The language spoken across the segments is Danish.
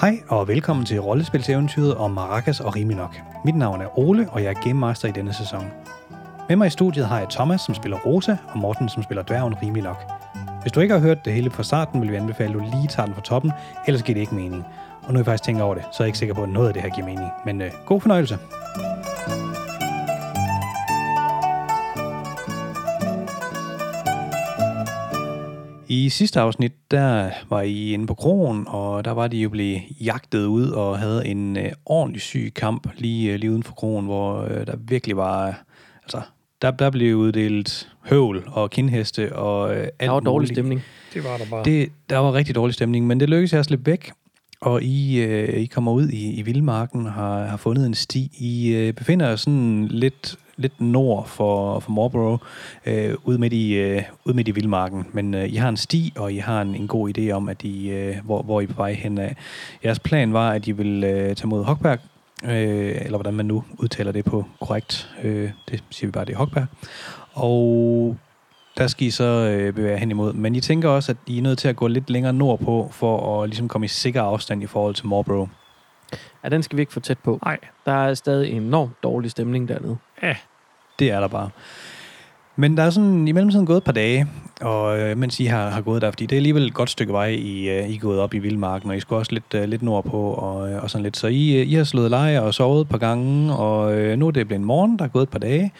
Hej og velkommen til rollespilseventyret om Maracas og Riminok. Mit navn er Ole, og jeg er Game Master i denne sæson. Med mig i studiet har jeg Thomas, som spiller Rosa, og Morten, som spiller dværgen Riminok. Hvis du ikke har hørt det hele fra starten, vil vi anbefale, at du lige tager den fra toppen, ellers giver det ikke mening. Og nu er jeg faktisk tænker over det, så er jeg ikke sikker på, at noget af det her giver mening. Men øh, god fornøjelse. I sidste afsnit, der var I inde på krogen, og der var de jo blevet jagtet ud og havde en øh, ordentlig syg kamp lige, øh, lige uden for krogen, hvor øh, der virkelig var, altså, der, der blev uddelt høvl og kindheste og øh, alt Der var dårlig muligt. stemning. Det var der bare. Det, der var rigtig dårlig stemning, men det lykkedes jer at slippe væk, og I, øh, I kommer ud i, i Vildmarken og har, har fundet en sti. I øh, befinder jer sådan lidt, lidt nord for, for Marlborough, øh, ud, midt i, øh, ud midt i Vildmarken. Men øh, I har en sti, og I har en, en god idé om, at I, øh, hvor, hvor I er på vej hen af. Jeres plan var, at I ville øh, tage mod Hockberg, øh, eller hvordan man nu udtaler det på korrekt. Øh, det siger vi bare, det er Hockberg. Og der skal I så øh, bevæge hen imod. Men I tænker også, at I er nødt til at gå lidt længere nordpå, for at ligesom komme i sikker afstand i forhold til Marlborough. Ja, den skal vi ikke få tæt på. Nej, Der er stadig en enormt dårlig stemning dernede. ja. Det er der bare. Men der er sådan i mellemtiden gået et par dage, og øh, mens I har, har gået der, fordi det er alligevel et godt stykke vej, I, øh, I er gået op i Vildmarken, og I skulle også lidt, øh, lidt nordpå og, øh, og sådan lidt. Så I, øh, I har slået leje og sovet et par gange, og øh, nu er det blevet morgen, der er gået et par dage,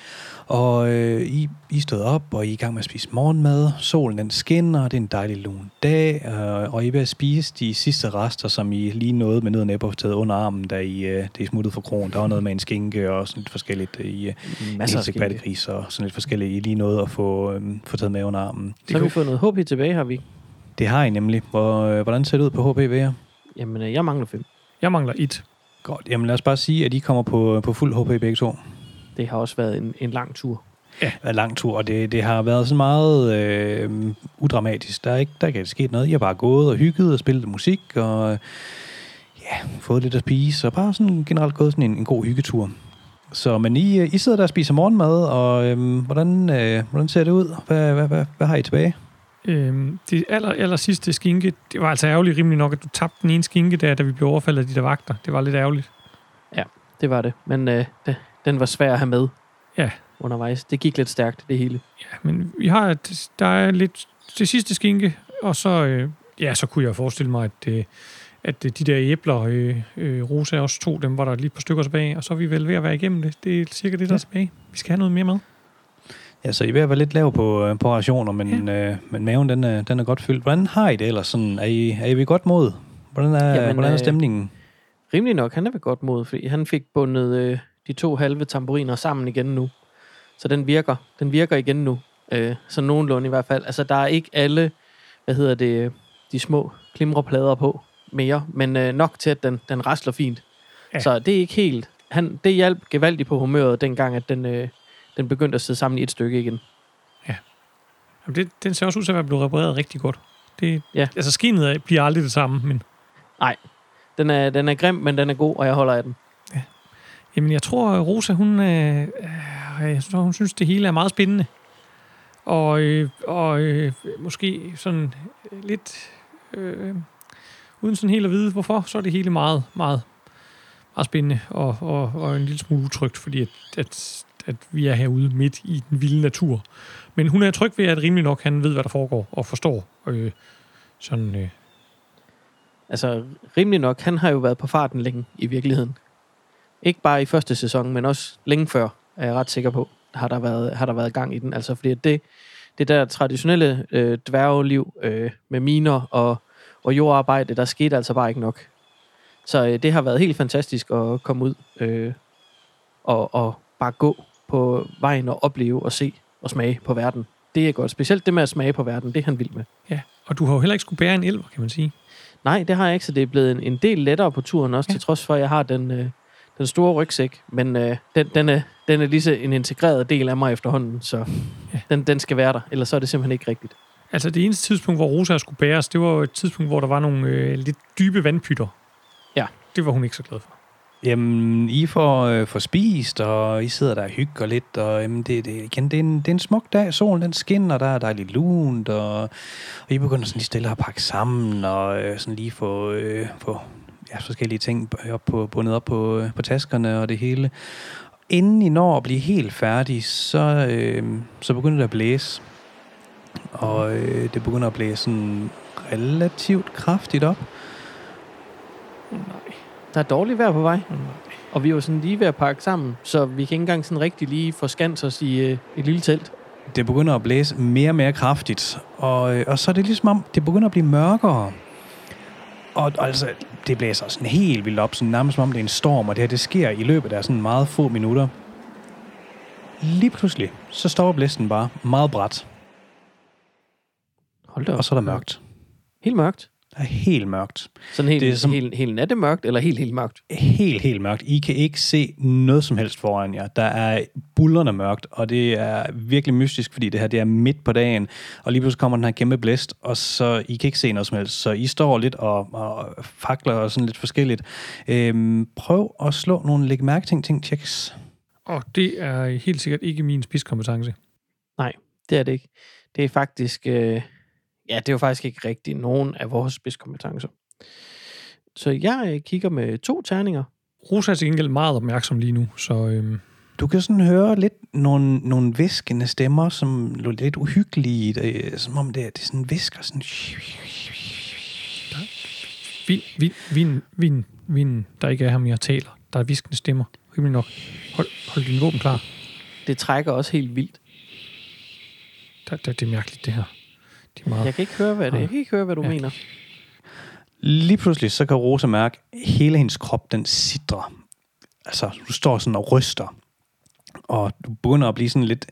og øh, I, I er stået op, og I er i gang med at spise morgenmad. Solen den skinner, det er en dejlig lun dag, øh, og I er ved at spise de sidste rester, som I lige nåede med nød og næppe har taget under armen, da I, øh, da I smuttede fra krogen. Der var noget med en skinke og sådan lidt forskelligt. I, øh, Masser af en skinke. og sådan lidt forskelligt. I er lige nåede at få, øh, få taget med under armen. Så har vi fået noget HP tilbage, har vi. Det har I nemlig. Hvor, øh, hvordan ser det ud på HPV? Jamen, øh, jeg mangler fem. Jeg mangler et. Godt. Jamen lad os bare sige, at I kommer på, på fuld HP begge to. Det har også været en, en lang tur. En lang tur, og det, det har været så meget øh, udramatisk. Der er ikke der er ikke sket noget. I har bare gået og hygget og spillet musik og øh, ja, fået lidt at spise, og bare sådan generelt gået sådan en, en god hyggetur. Så, men I, øh, I sidder der og spiser morgenmad, og øh, hvordan, øh, hvordan ser det ud? Hvad, hvad, hvad, hvad har I tilbage? Øhm, det aller, aller sidste skinke, det var altså ærgerligt rimelig nok, at du tabte den ene skinke der, da vi blev overfaldet af de der vagter. Det var lidt ærgerligt. Det var det. Men øh, det, den var svær at have med Ja. undervejs. Det gik lidt stærkt, det hele. Ja, men vi har, der er lidt det sidste skinke, og så, øh, ja, så kunne jeg forestille mig, at, øh, at øh, de der æbler, øh, øh, Rosa også to, dem var der lige et par stykker tilbage, og så er vi vel ved at være igennem det. Det er cirka det, der er tilbage. Vi skal have noget mere med. Ja, så I er ved at være lidt lav på, øh, på rationer, men, ja. øh, men maven den er, den er godt fyldt. Hvordan har I det ellers? Sådan, er, I, er I ved godt mod? Hvordan er, Jamen, hvordan er øh, stemningen? Rimelig nok, han er ved godt mod, fordi han fik bundet øh, de to halve tamburiner sammen igen nu. Så den virker. Den virker igen nu. Øh, så nogenlunde i hvert fald. Altså, der er ikke alle, hvad hedder det, de små klimreplader på mere, men øh, nok til, at den, den rasler fint. Ja. Ja. Så det er ikke helt... Han, det hjalp gevaldigt på humøret, dengang, at den, øh, den begyndte at sidde sammen i et stykke igen. Jamen, det, den ser også ud til at være blevet repareret rigtig godt. Det, Ja. Altså, skinet er- bliver aldrig det samme, men Den er, den er grim, men den er god, og jeg holder af den. Jamen, jeg tror, Rosa, hun, øh, øh, jeg tror, hun synes, det hele er meget spændende. Og, øh, og øh, måske sådan lidt, øh, uden sådan helt at vide, hvorfor, så er det hele meget, meget, meget spændende og, og, og en lille smule utrygt, fordi at, at, at vi er herude midt i den vilde natur. Men hun er tryg ved, at rimelig nok han ved, hvad der foregår og forstår øh, sådan, øh, Altså, rimelig nok, han har jo været på farten længe i virkeligheden. Ikke bare i første sæson, men også længe før, er jeg ret sikker på, har der været, har der været gang i den. Altså, fordi at det, det der traditionelle øh, dværgeliv øh, med miner og, og jordarbejde, der skete altså bare ikke nok. Så øh, det har været helt fantastisk at komme ud øh, og, og bare gå på vejen og opleve og se og smage på verden. Det er godt. Specielt det med at smage på verden, det er han vild med. ja. Og du har jo heller ikke skulle bære en elver, kan man sige. Nej, det har jeg ikke, så det er blevet en, en del lettere på turen også, ja. til trods for, at jeg har den, øh, den store rygsæk. Men øh, den, den, er, den er lige så en integreret del af mig efterhånden, så Ja. den, den skal være der, ellers så er det simpelthen ikke rigtigt. Altså det eneste tidspunkt, hvor Rosa skulle bæres, det var jo et tidspunkt, hvor der var nogle øh, lidt dybe vandpytter. Ja. Det var hun ikke så glad for. Jamen, I får, øh, får spist, og I sidder der og hygger lidt, og jamen, det, det, igen, det, er en, det er en smuk dag. Solen den skinner, der er dejligt lunt, og, og I begynder sådan lige stille at pakke sammen, og øh, sådan lige få, øh, få ja, forskellige ting op på, bundet op på, øh, på taskerne og det hele. Inden I når at blive helt færdige, så, øh, så begynder det at blæse. Og øh, det begynder at blæse sådan relativt kraftigt op. Nej. Der er dårligt vejr på vej, nej. og vi er jo sådan lige ved at pakke sammen, så vi kan ikke engang sådan rigtig lige få skans os i øh, et lille telt. Det begynder at blæse mere og mere kraftigt. Og, øh, og så er det ligesom om, det begynder at blive mørkere. Og altså, det blæser sådan helt vildt op, sådan nærmest som om det er en storm, og det her, det sker i løbet af sådan meget få minutter. Lige pludselig, så stopper blæsten bare meget bræt, Hold da op. og så er der mørkt. Helt mørkt. Der er helt mørkt. Sådan helt, Det er som- helt, helt nattemørkt, eller helt, helt mørkt. Helt, helt mørkt. I kan ikke se noget som helst foran jer. Der er bullerne mørkt, og det er virkelig mystisk, fordi det her det er midt på dagen, og lige pludselig kommer den her kæmpe blæst, og så I kan ikke se noget som helst. Så I står lidt og, og fakler og sådan lidt forskelligt. Øhm, prøv at slå nogle lægge mærke ting, ting checks. Og det er helt sikkert ikke min spidskompetence. Det er det ikke. Det er faktisk... Øh... Ja, det er jo faktisk ikke rigtigt nogen af vores spidskompetencer. Så jeg øh, kigger med to terninger. Rosa er til gengæld meget opmærksom lige nu, så øhm, Du kan sådan høre lidt nogle, nogle viskende stemmer, som er lidt uhyggelige, det, er som om det, er- det sådan visker, sådan... vin, vin, vin, vin, vin, der ikke er her mere, taler. Der er viskende stemmer. Rimelig nok. Hold, hold din våben klar. Det trækker også helt vildt. Der, der, det er mærkeligt, det her. Er meget... Jeg kan ikke høre, hvad det er. Jeg kan ikke høre, hvad du ja. mener. Lige pludselig, så kan Rosa mærke, at hele hendes krop, den sidder. Altså, du står sådan og ryster. Og du begynder at blive sådan lidt,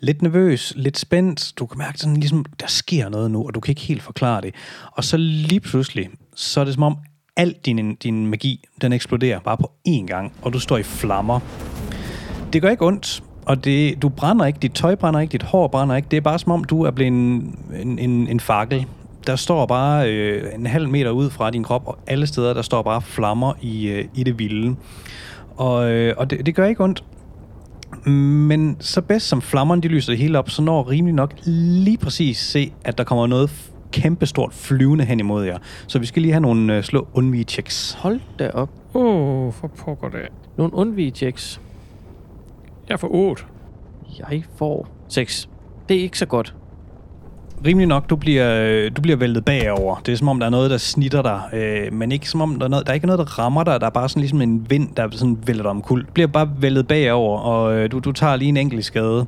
lidt nervøs, lidt spændt. Du kan mærke sådan ligesom, der sker noget nu, og du kan ikke helt forklare det. Og så lige pludselig, så er det som om, al din, din magi, den eksploderer bare på én gang, og du står i flammer. Det gør ikke ondt, og det, du brænder ikke, dit tøj brænder ikke, dit hår brænder ikke. Det er bare som om, du er blevet en, en, en, en fakkel. Der står bare øh, en halv meter ud fra din krop, og alle steder, der står bare flammer i, øh, i det vilde. Og, øh, og det, det gør ikke ondt. Men så bedst som flammerne de lyser det hele op, så når rimelig nok lige præcis se, at der kommer noget kæmpestort flyvende hen imod jer. Så vi skal lige have nogle øh, slå undvige checks. Hold da op. Åh, oh, for pokker det. Nogle undvige checks. Jeg får 8. Jeg får 6. Det er ikke så godt. rimelig nok, du bliver, du bliver væltet bagover. Det er som om, der er noget, der snitter dig, øh, men ikke som om, der er, noget, der er ikke noget, der rammer dig. Der er bare sådan ligesom en vind, der sådan vælter dig omkuld. Du bliver bare væltet bagover, og øh, du, du tager lige en enkelt skade.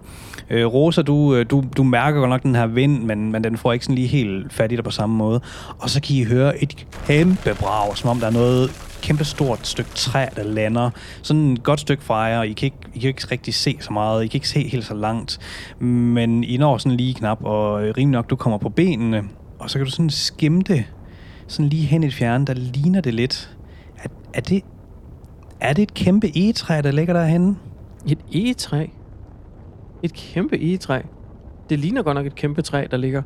Øh, Rosa, du, øh, du, du mærker godt nok den her vind, men, men den får ikke sådan lige helt fat i dig på samme måde. Og så kan I høre et kæmpe brag, som om der er noget kæmpe stort stykke træ, der lander. Sådan et godt stykke fra jer. I kan, ikke, I kan ikke rigtig se så meget. I kan ikke se helt så langt. Men I når sådan lige knap, og rimelig nok, du kommer på benene. Og så kan du sådan skimte sådan lige hen i et fjerne, der ligner det lidt. Er, er, det, er det et kæmpe egetræ, der ligger derhenne? Et egetræ. Et kæmpe egetræ. Det ligner godt nok et kæmpe træ, der ligger.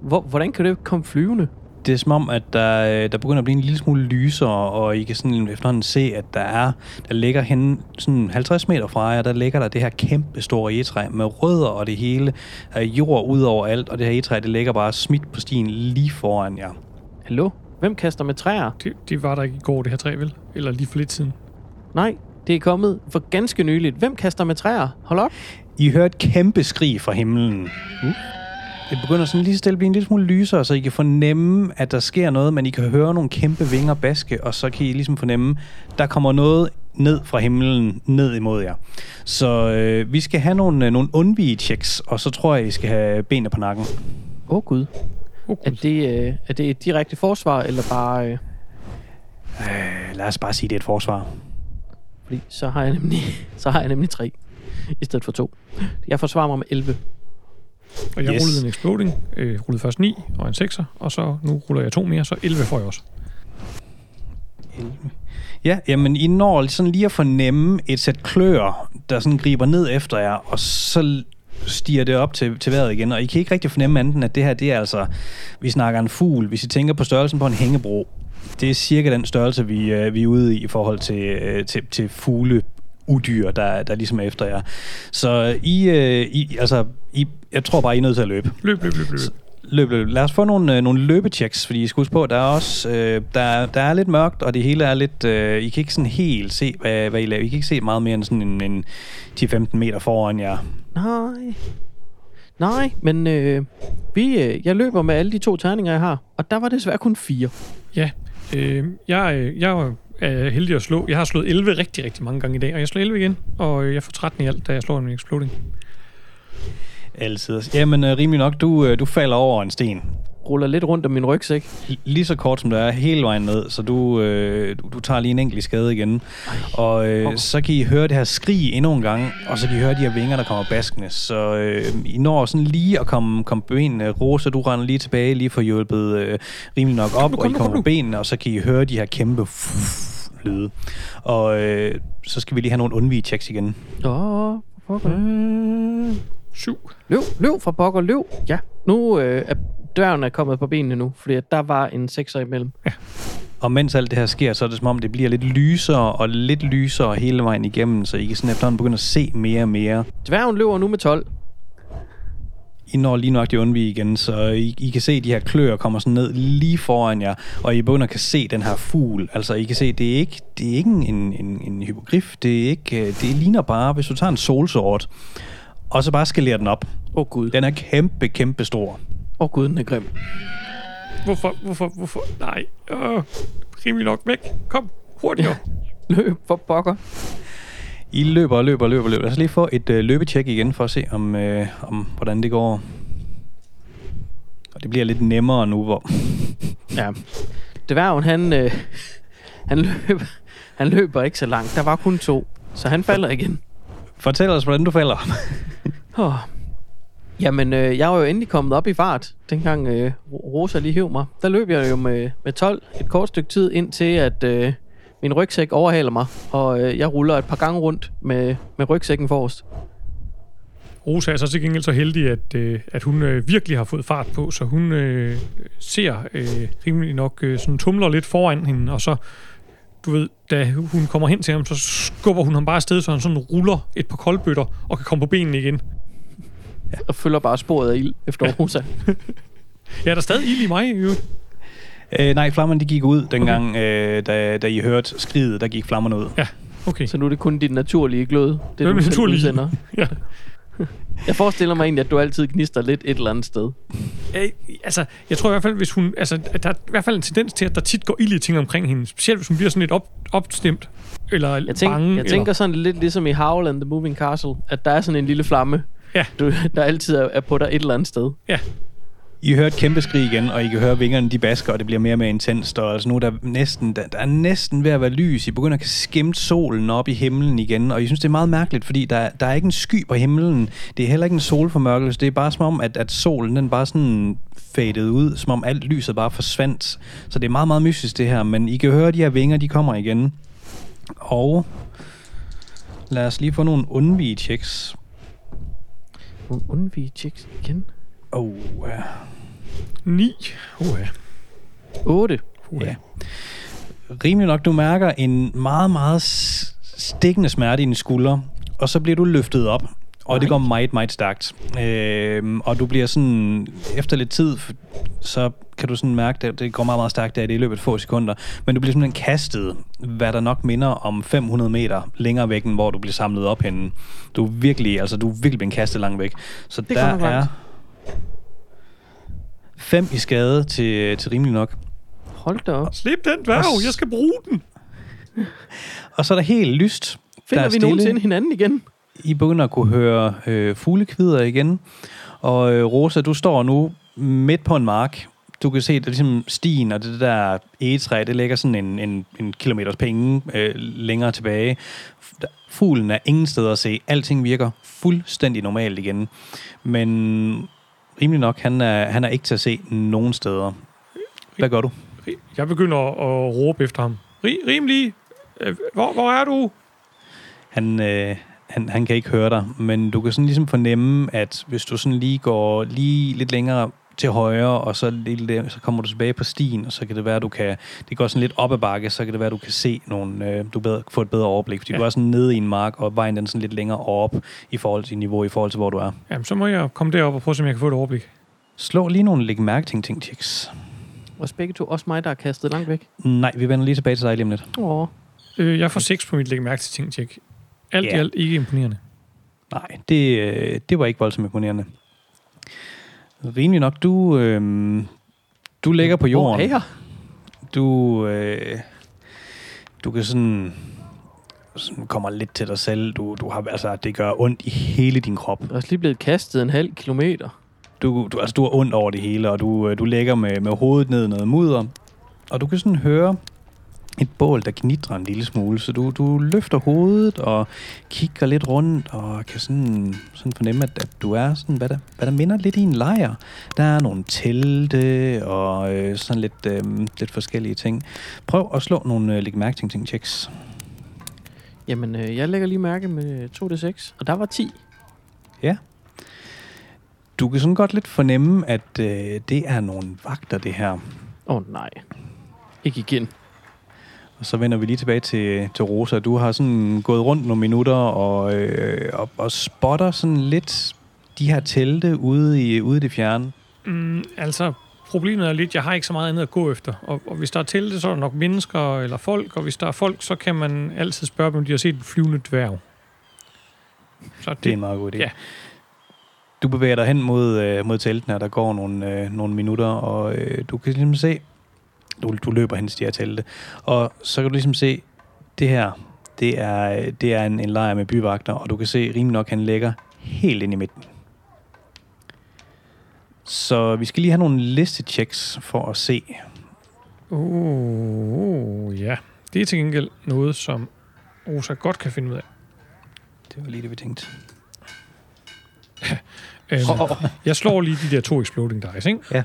Hvor, hvordan kan det komme flyvende? Det er som om, at der, øh, der begynder at blive en lille smule lysere, og I kan sådan efterhånden se, at der er, der ligger hen sådan 50 meter fra jer, der ligger der det her kæmpe store egetræ med rødder og det hele, er jord ud over alt, og det her egetræ, det ligger bare smidt på stien lige foran jer. Hallo? Hvem kaster med træer? Det, det var der ikke i går, det her træ, vel? Eller lige for lidt siden. Nej, det er kommet for ganske nyligt. Hvem kaster med træer? Hold op. I hører et kæmpe skrig fra himlen. Det begynder sådan lige så stille at blive en lille smule lysere, så I kan fornemme, at der sker noget, men I kan høre nogle kæmpe vinger baske, og så kan I ligesom fornemme, der kommer noget ned fra himlen, ned imod jer. Så øh, vi skal have nogle, øh, nogle undvige checks, og så tror jeg, I skal have benene på nakken. Åh oh, gud. Oh, Er det, øh, er det et direkte forsvar, eller bare... Øh, Øh, lad os bare sige, det er et forsvar. fordi så har jeg nemlig, så har jeg nemlig tre, i stedet for to. Jeg forsvarer mig med 11. Og jeg Yes. rullede en exploding. Øh, rullede først 9 og en 6'er, og så nu ruller jeg to mere, så 11 får jeg også. Ja, jamen I når sådan lige at fornemme et sæt kløer, der sådan griber ned efter jer, og så stiger det op til, til vejret igen, og I kan ikke rigtig fornemme andet end, at det her, det er altså, vi snakker en fugl, hvis I tænker på størrelsen på en hængebro, det er cirka den størrelse, vi, øh, vi er ude i i forhold til, øh, til, til fugle udyr, der, der ligesom er efter jer. Så I, øh, I, altså, I, jeg tror bare, I er nødt til at løbe. Løb, løb, løb, løb. Løb, løb. Lad os få nogle, øh, nogle løbechecks, fordi I skal huske på, der er også øh, der, er- der er lidt mørkt, og det hele er lidt... Øh, I kan ikke sådan helt se, hvad, hvad I laver. I kan ikke se meget mere end sådan en, en 10-15 meter foran jer. Nej. Nej, men øh, vi, øh, jeg løber med alle de to terninger, jeg har. Og der var desværre kun fire. Ja, øh, jeg, øh, jeg er heldig at slå. Jeg har slået 11 rigtig, rigtig mange gange i dag, og jeg slår 11 igen, og øh, jeg får 13 i alt, da jeg slår en exploding. Altid. Jamen, øh, rimelig nok, du, øh, du falder over en sten. Ruller lidt rundt om min rygsæk. Lige så kort som du er, hele vejen ned, så du, øh, du, du tager lige en enkelt skade igen. Og øh, så kan I høre det her skrig endnu en gang, og så kan I høre de her vinger, der kommer baskende. Så øh, I når sådan lige at komme, komme på benene. Rosa, du render lige tilbage, lige for hjulpet øh, rimelig nok op, nu, og kom I nu, kommer kom på nu. benene, og så kan I høre de her kæmpe lyde. Og øh, så skal vi lige have nogle undvige checks igen. Åh, pokker. Øh, 7. Løv, løv fra pokker, løv. Ja, nu øh, er døren er kommet på benene nu, fordi at der var en sekser imellem. Og mens alt det her sker, så er det som om, det bliver lidt lysere og lidt lysere hele vejen igennem, så I kan sådan efterhånden begynde at se mere og mere. Dværgen løber nu med 12. I når lige nok de undvige igen, så I, I kan se, at de her kløer kommer sådan ned lige foran jer, og I begynder kan se den her fugl. Altså, I kan se, det er ikke, det er ikke en, en, en hypogrif, det er ikke, øh, det ligner bare, hvis du tager en solsort, og så bare skalerer den op. Åh oh, gud. Den er kæmpe, kæmpe stor. Åh oh, gud, den er grim. Hvorfor, hvorfor, hvorfor? Nej. Øh, rimelig nok væk. Kom, hurtigere. Løb for pokker. I løber og løber og løber løber. Lad os lige få et øh, løbetjek igen, for at se, om, øh, om hvordan det går. Og det bliver lidt nemmere nu, hvor... Ja. Dværgen, han, øh, han, løber, han løber ikke så langt. Der var kun to. Så han falder igen. Fortæl os, hvordan du falder. Oh. Jamen, øh, jeg var jo endelig kommet op i fart, dengang øh, Rosa lige hæv mig. Der løb jeg jo med, med 12 et kort stykke tid, indtil at øh, min rygsæk overhaler mig, og øh, jeg ruller et par gange rundt med, med rygsækken forrest. Rosa er så til gengæld så heldig, at, øh, at hun øh, virkelig har fået fart på, så hun øh, ser øh, rimelig nok øh, sådan tumler lidt foran hende, og så, du ved, da hun kommer hen til ham, så skubber hun ham bare afsted, så han sådan ruller et par koldbøtter og kan komme på benene igen. Og følger bare sporet af ild efter Rosa. Ja, der er stadig ild i mig, jo. Øh, nej, flammerne de gik ud dengang, okay. øh, da, da I hørte skridet, der gik flammerne ud. Okay. Så nu er det kun dit naturlige glød, det er du naturlige. udsender. Ja. Jeg forestiller mig egentlig, at du altid gnister lidt et eller andet sted. Øh, altså, jeg tror i hvert fald, hvis hun... Altså, der er i hvert fald en tendens til, at der tit går ild i ting omkring hende. Specielt hvis hun bliver sådan lidt op, opstemt. Eller Jeg, tænk, bange. jeg tænker sådan lidt ligesom i Howl and the Moving Castle, at der er sådan en lille flamme, Ja. du, der altid er, er på dig et eller andet sted. I hører et kæmpe skrig igen, og I kan høre vingerne, de basker, og det bliver mere og mere intenst. Og altså nu er der næsten, der, der er næsten ved at være lys. I begynder at skimte solen op i himlen igen, og I synes, det er meget mærkeligt, fordi der, der er ikke en sky på himlen. Det er heller ikke en solformørkelse. Det er bare som om, at, at solen den bare sådan faded ud, som om alt lyset bare forsvandt. Så det er meget, meget mystisk det her, men I kan høre, at de her vinger, de kommer igen. Og lad os lige få nogle undvige checks. Nogle undvige checks igen. Oh, ja. 9. Uh, ja. 8. Uh, Ja. Rimelig nok, du mærker en meget, meget stikkende smerte i din skulder, og så bliver du løftet op, og det Nej. går meget, meget stærkt. Øhm, og du bliver sådan, efter lidt tid, så kan du sådan mærke, at det går meget, meget stærkt, det er det i løbet af få sekunder, men du bliver simpelthen kastet, hvad der nok minder om 500 meter længere væk, end hvor du bliver samlet op henne. Du er virkelig, altså du er virkelig blevet kastet langt væk. Så er der er. Fem i skade til, til rimelig nok. Hold da op. Slip den dværg, jeg skal bruge den. Og så er der helt lyst. Finder der er vi nogensinde hinanden igen? I begynder at kunne høre øh, fuglekvider igen. Og øh, Rosa, du står nu midt på en mark. Du kan se, at det er ligesom stien og det der egetræ, det ligger sådan en, en, en kilometers penge øh, længere tilbage. Fuglen er ingen steder at se. Alting virker fuldstændig normalt igen. Men rimelig nok, han er, han er ikke til at se nogen steder. Hvad gør du? Jeg begynder at råbe efter ham. Rim, rimelig. Øh, Hvor, hvor er du? Han, øh, han, han kan ikke høre dig, men du kan sådan ligesom fornemme, at hvis du sådan lige går lige lidt længere til højre, og så, lige, så kommer du tilbage på stien, og så kan det være, at du kan, det går sådan lidt op ad bakke, så kan det være, at du kan se nogle, øh, du bedre, få et bedre overblik, fordi ja. Du er sådan nede i en mark, og vejen den sådan lidt længere op i forhold til niveau, i forhold til, hvor du er. Jamen, så må jeg komme derop og prøve, om jeg kan få et overblik. Slå lige nogle læg mærke ting, ting, checks. Og begge to, også mig, der er kastet langt væk. Nej, vi vender lige tilbage til dig lige om lidt. Åh, Øh, jeg får 6 på mit lægge mærke til ting, tjek. Alt Ja. i alt ikke imponerende. Nej, det, øh, det var ikke voldsomt imponerende. Rimelig nok, du, øh, du ligger på jorden. Hvor er jeg? Du, øh, du kan sådan, sådan kommer lidt til dig selv. Du, du har, altså, det gør ondt i hele din krop. Jeg er også lige blevet kastet en halv kilometer. Du, du, altså, du har ondt over det hele, og du, øh, du ligger med, med hovedet ned i noget mudder. Og du kan sådan høre et bål, der knitrer en lille smule. Så du, du løfter hovedet og kigger lidt rundt og kan sådan, sådan fornemme, at, at du er sådan, hvad der, hvad der minder lidt i en lejr. Der er nogle telte og øh, sådan lidt, øh, lidt forskellige ting. Prøv at slå nogle øh, læg mærke ting, ting checks. Jamen, øh, jeg lægger lige mærke med 2D6, og der var 10. Du kan sådan godt lidt fornemme, at øh, det er nogle vagter, det her. Åh oh, nej. Ikke igen. Og så vender vi lige tilbage til, til Rosa. Du har sådan gået rundt nogle minutter og, øh, og, og spotter sådan lidt de her telte ude i, ude i det fjerne. Mm, altså, problemet er lidt, jeg har ikke så meget andet at gå efter. Og, og hvis der er telte, så er der nok mennesker eller folk, og hvis der er folk, så kan man altid spørge dem, om de har set en flyvende dværg. Så det, Det er en meget god idé. Ja. Du bevæger dig hen mod, øh, mod teltene, og der går nogle, øh, nogle minutter, og øh, du kan ligesom se, du, du løber hen til de her telte, og så kan du ligesom se, det her, det er, det er en, en lejr med byvagter, og du kan se rimelig nok, han ligger helt ind i midten. Så vi skal lige have nogle listechecks for at se. Oh, ja. Det er til gengæld noget, som Rosa godt kan finde ud af. Det var lige det, vi tænkte. Øhm, jeg slår lige de der to exploding dice, ikke?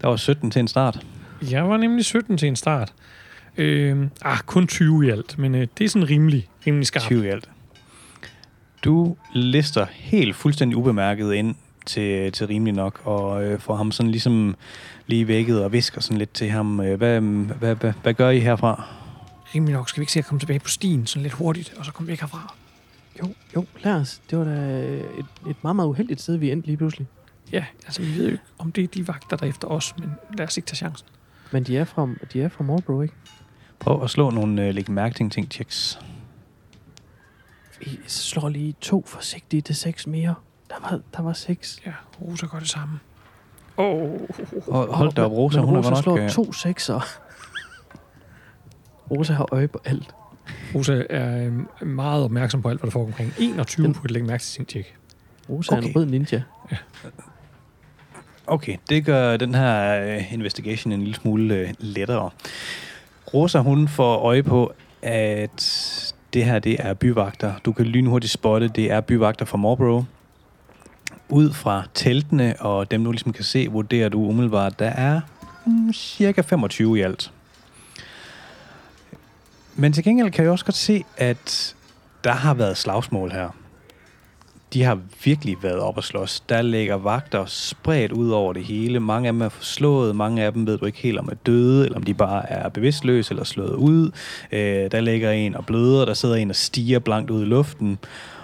Der var 17 til en start. Jeg var nemlig 17 til en start. Øhm, ah, kun 20 i alt, men øh, det er sådan rimelig, rimelig skarpt. 20 i alt. Du lister helt fuldstændig ubemærket ind til, til rimelig nok, og øh, får ham sådan ligesom lige vækket og visker sådan lidt til ham. Øh, hvad, hvad, hvad, hvad gør I herfra? Rimelig nok. Skal vi ikke se at komme tilbage på stien sådan lidt hurtigt, og så komme væk herfra? Jo, jo, lad os. Det var da et, et meget, meget uheldigt sted, vi endte lige pludselig. Ja, altså vi ved jo ikke, om det er de vagter, der er efter os, men lad os ikke tage chancen. Men de er fra, de er fra Morbro, ikke? Prøv at slå nogle øh, lægge mærke ting, ting checks. Vi slår lige to forsigtige til seks mere. Der var, der var seks. Ja, Rosa gør det samme. Åh, oh, Og hold da op, Rosa, men hun er Rosa godt slår nok... Øh, to sekser. Rosa har øje på alt. Rosa er øh, meget opmærksom på alt, hvad der foregår omkring. 21 Den- på et lægge mærke til sin tjek. Rosa okay. er en rød ninja. Okay, det gør den her øh, investigation en lille smule øh, lettere. Rosa, hun får øje på, at det her, det er byvagter. Du kan lynhurtigt spotte, det er byvagter fra Morbro. Ud fra teltene, og dem du ligesom kan se, vurderer du umiddelbart, der er mm, cirka 25 i alt. Men til gengæld kan jeg også godt se, at der har været slagsmål her. De har virkelig været op at slås. Der ligger vagter spredt ud over det hele. Mange af dem er forslået, mange af dem ved du ikke helt om er døde, eller om de bare er bevidstløse eller slået ud. Øh, der ligger en og bløder, der sidder en og stiger blankt ud i luften.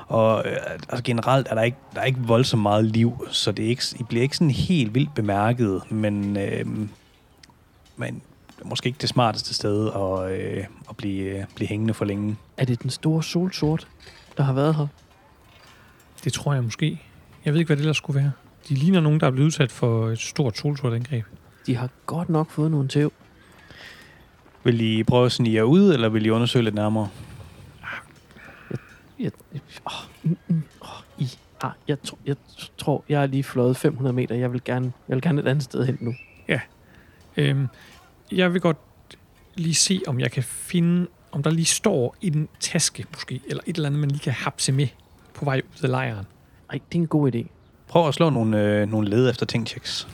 Og øh, altså generelt er der ikke, der er ikke voldsomt meget liv, så det er ikke, I bliver ikke sådan helt vildt bemærket, men, øh, men måske ikke det smarteste sted at, øh, at blive, øh, blive hængende for længe. Er det den store solsort, der har været her? Det tror jeg måske. Jeg ved ikke, hvad det ellers skulle være. De ligner nogen, der er blevet udsat for et stort solsortangreb. De har godt nok fået nogle tæv. Vil I prøve at snige jer ud, eller vil I undersøge lidt nærmere? Jeg, åh, mm, mm, åh, I, ah, jeg, tro, jeg tror, jeg er lige fløjet 500 meter. Jeg vil gerne, jeg vil gerne et andet sted hen nu. Øhm, jeg vil godt lige se, om jeg kan finde, om der lige står i en taske måske, eller et eller andet, man lige kan hapse med på vej ud af lejren. Ej, det er en god idé. Prøv at slå nogle, øh, nogle led efter ting checks.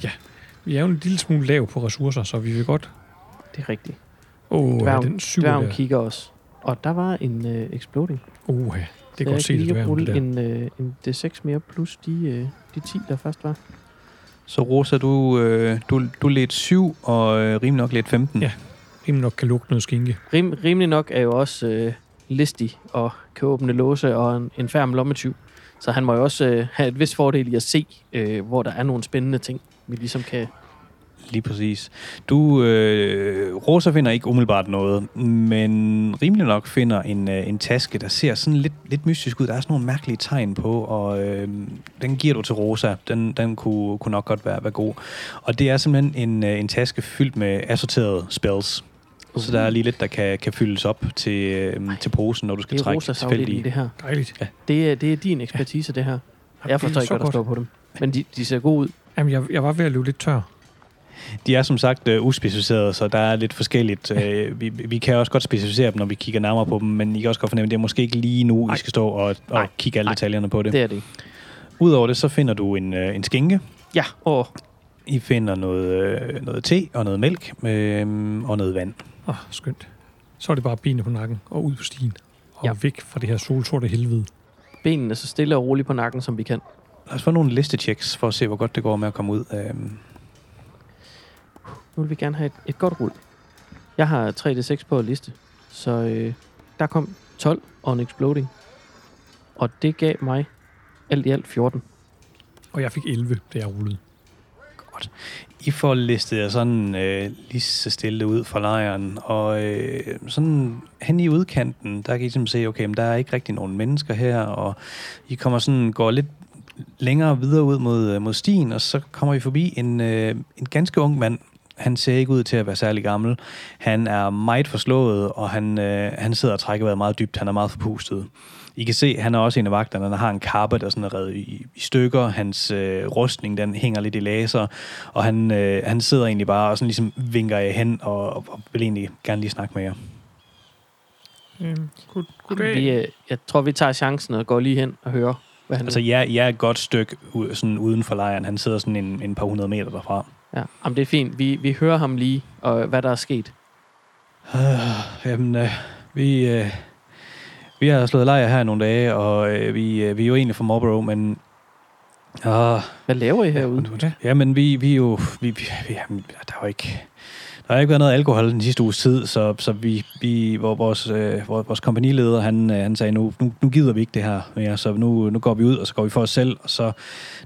Vi er jo en lille smule lav på ressourcer, så vi vil godt... Det er rigtigt. Åh, oh, Dværgen- den syv Dværgen der. kigger også. Og der var en øh, exploding. Uh, det er godt set, det lige dværgen, der. en, øh, en D6 mere plus de, øh, de 10, der først var. Så Rosa, du, øh, du, du ledte 7, og øh, rimelig nok ledte 15. Ja. Rimelig nok kan lugte noget skinke. Rim, rimelig nok er jo også øh, listig og kan åbne låse og en, en færm lommetyv. Så han må jo også øh, have et vis fordel i at se, øh, hvor der er nogle spændende ting, vi ligesom kan... Lige præcis. Du, øh, Rosa finder ikke umiddelbart noget, men rimelig nok finder en, øh, en taske, der ser sådan lidt, lidt mystisk ud. Der er sådan nogle mærkelige tegn på, og øh, den giver du til Rosa. Den, den kunne, kunne nok godt være, være god. Og det er simpelthen en, øh, en taske fyldt med assorterede spells. Så der er lige lidt, der kan, kan fyldes op til, øh, til posen, når du skal Det er trække Rosas afdeling, tilfældige. det her. Dejligt. Ja. Det er, det er din ekspertise, det her. Jeg det forstår ikke, hvad der godt. står på dem. Men de, de ser gode ud. Jamen, jeg, jeg var ved at løbe lidt tør. De er som sagt øh, uspecificerede, så der er lidt forskelligt. Øh, vi, vi kan også godt specificere dem, når vi kigger nærmere på dem, men I kan også godt fornemme, at det er måske ikke lige nu, Nej. I skal stå og, og kigge alle Nej. detaljerne på det. Det er det. Udover det, så finder du en, øh, en skinke. Ja, og I finder noget, øh, noget te og noget mælk øh, og noget vand. Åh, oh, skønt. Så er det bare benene på nakken og ud på stien. Og Ja. væk fra det her solsorte helvede. benene så stille og roligt på nakken, som vi kan. Lad os få nogle listechecks for at se, hvor godt det går med at komme ud. Øh, Nu vil vi gerne have et, et godt rul. Jeg har 3D6 på liste. Så øh, der kom 12 on exploding. Og det gav mig alt i alt 14. Og jeg fik 11, da jeg rullede. I får listet jer sådan øh, lige så stille ud fra lejren, og øh, sådan hen i udkanten, der kan I ligesom se, okay, men der er ikke rigtig nogen mennesker her, og I kommer sådan, går lidt længere videre ud mod, øh, mod stien, og så kommer I forbi en, øh, en ganske ung mand. Han ser ikke ud til at være særlig gammel. Han er meget forslået, og han, øh, han sidder og trækker vejret meget dybt. Han er meget forpustet. I kan se, han er også en af vagterne. Han har en kappe, der sådan er revet i, i stykker. Hans øh, rustning, den hænger lidt i laser. Og han, øh, han sidder egentlig bare og sådan ligesom vinker jer hen, og, og, og vil egentlig gerne lige snakke med jer. Øhm, god, goddag. Vi, øh, jeg tror, vi tager chancen og går lige hen og hører, hvad han Altså, jeg, jeg er et godt stykke u- sådan uden for lejren. Han sidder sådan en, en par hundrede meter derfra. Ja, Jamen, det er fint. Vi, vi hører ham lige, og hvad der er sket. Øh, jamen, øh, vi, øh, vi har slået lejr her i nogle dage, og øh, vi, øh, vi er jo egentlig fra Marlborough, men... Øh, Hvad laver I herude? Ja. Jamen, vi, vi er jo... Vi, vi, vi, jamen, der har jo ikke... Der har ikke været noget alkohol den sidste uges tid, så, så vi, vi, hvor vores, øh, vores, kompanileder, han, øh, han sagde, nu, nu, nu gider vi ikke det her mere, så nu, nu går vi ud, og så går vi for os selv, og så,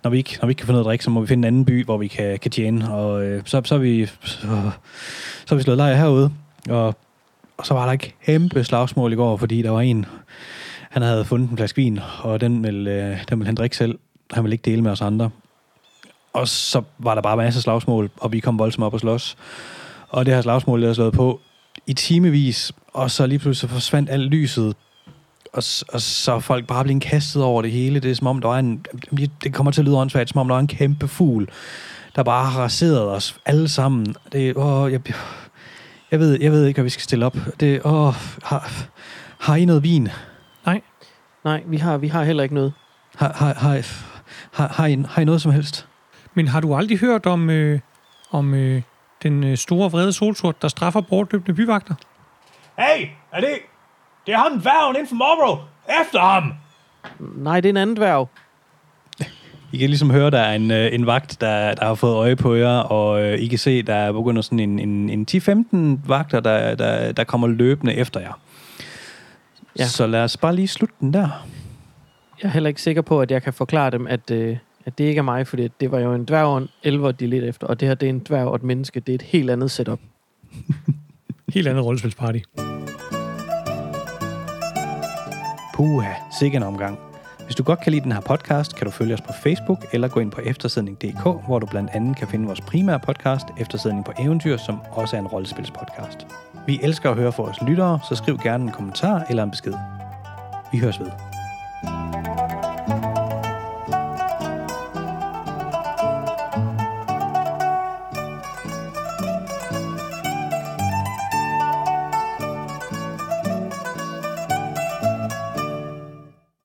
når vi ikke, når vi ikke kan få noget at drikke, så må vi finde en anden by, hvor vi kan, kan tjene, og øh, så, så, er vi, så, så har vi slået lejr herude, og, og så var der ikke kæmpe slagsmål i går, fordi der var en, han havde fundet en flaske vin, og den ville, øh, den ville han drikke selv. Han ville ikke dele med os andre. Og så var der bare masser af slagsmål, og vi kom voldsomt op og slås. Og det her slagsmål, der er slået på i timevis, og så lige pludselig så forsvandt alt lyset, og, og så er folk bare blevet kastet over det hele. Det er som om, der var en, det kommer til at lyde åndssvagt, som om der var en kæmpe fugl, der bare har raseret os alle sammen. Det, åh, jeg, jeg, ved, jeg ved ikke, hvad vi skal stille op. Det, åh, har, har I noget vin? Nej, vi har, vi har heller ikke noget. Har, har, har, har, har, I, har I noget som helst? Men har du aldrig hørt om, øh, om øh, den øh, store vrede solsort, der straffer bortløbende byvagter? Hey, er det... Det er ham, dværgen inden for Marlborough. Efter ham! Nej, det er en anden dværg. I kan ligesom høre, der er en, øh, en vagt, der, der har fået øje på jer, og øh, I kan se, der er begyndt sådan en, en, en 10-15 vagter, der, der, der kommer løbende efter jer. Ja. Ja. Så lad os bare lige slutte den der. Jeg er heller ikke sikker på, at jeg kan forklare dem, at, øh, at det ikke er mig, fordi det var jo en dværg og en elver, de lidt efter, og det her, det er en dværg og et menneske. Det er et helt andet setup. Helt andet rollespilsparty. Puha, sikke en omgang. Hvis du godt kan lide den her podcast, kan du følge os på Facebook eller gå ind på eftersidning.dk, hvor du blandt andet kan finde vores primære podcast, Eftersidning på Eventyr, som også er en rollespilspodcast. Vi elsker at høre fra vores lyttere, så skriv gerne en kommentar eller en besked. Vi høres ved.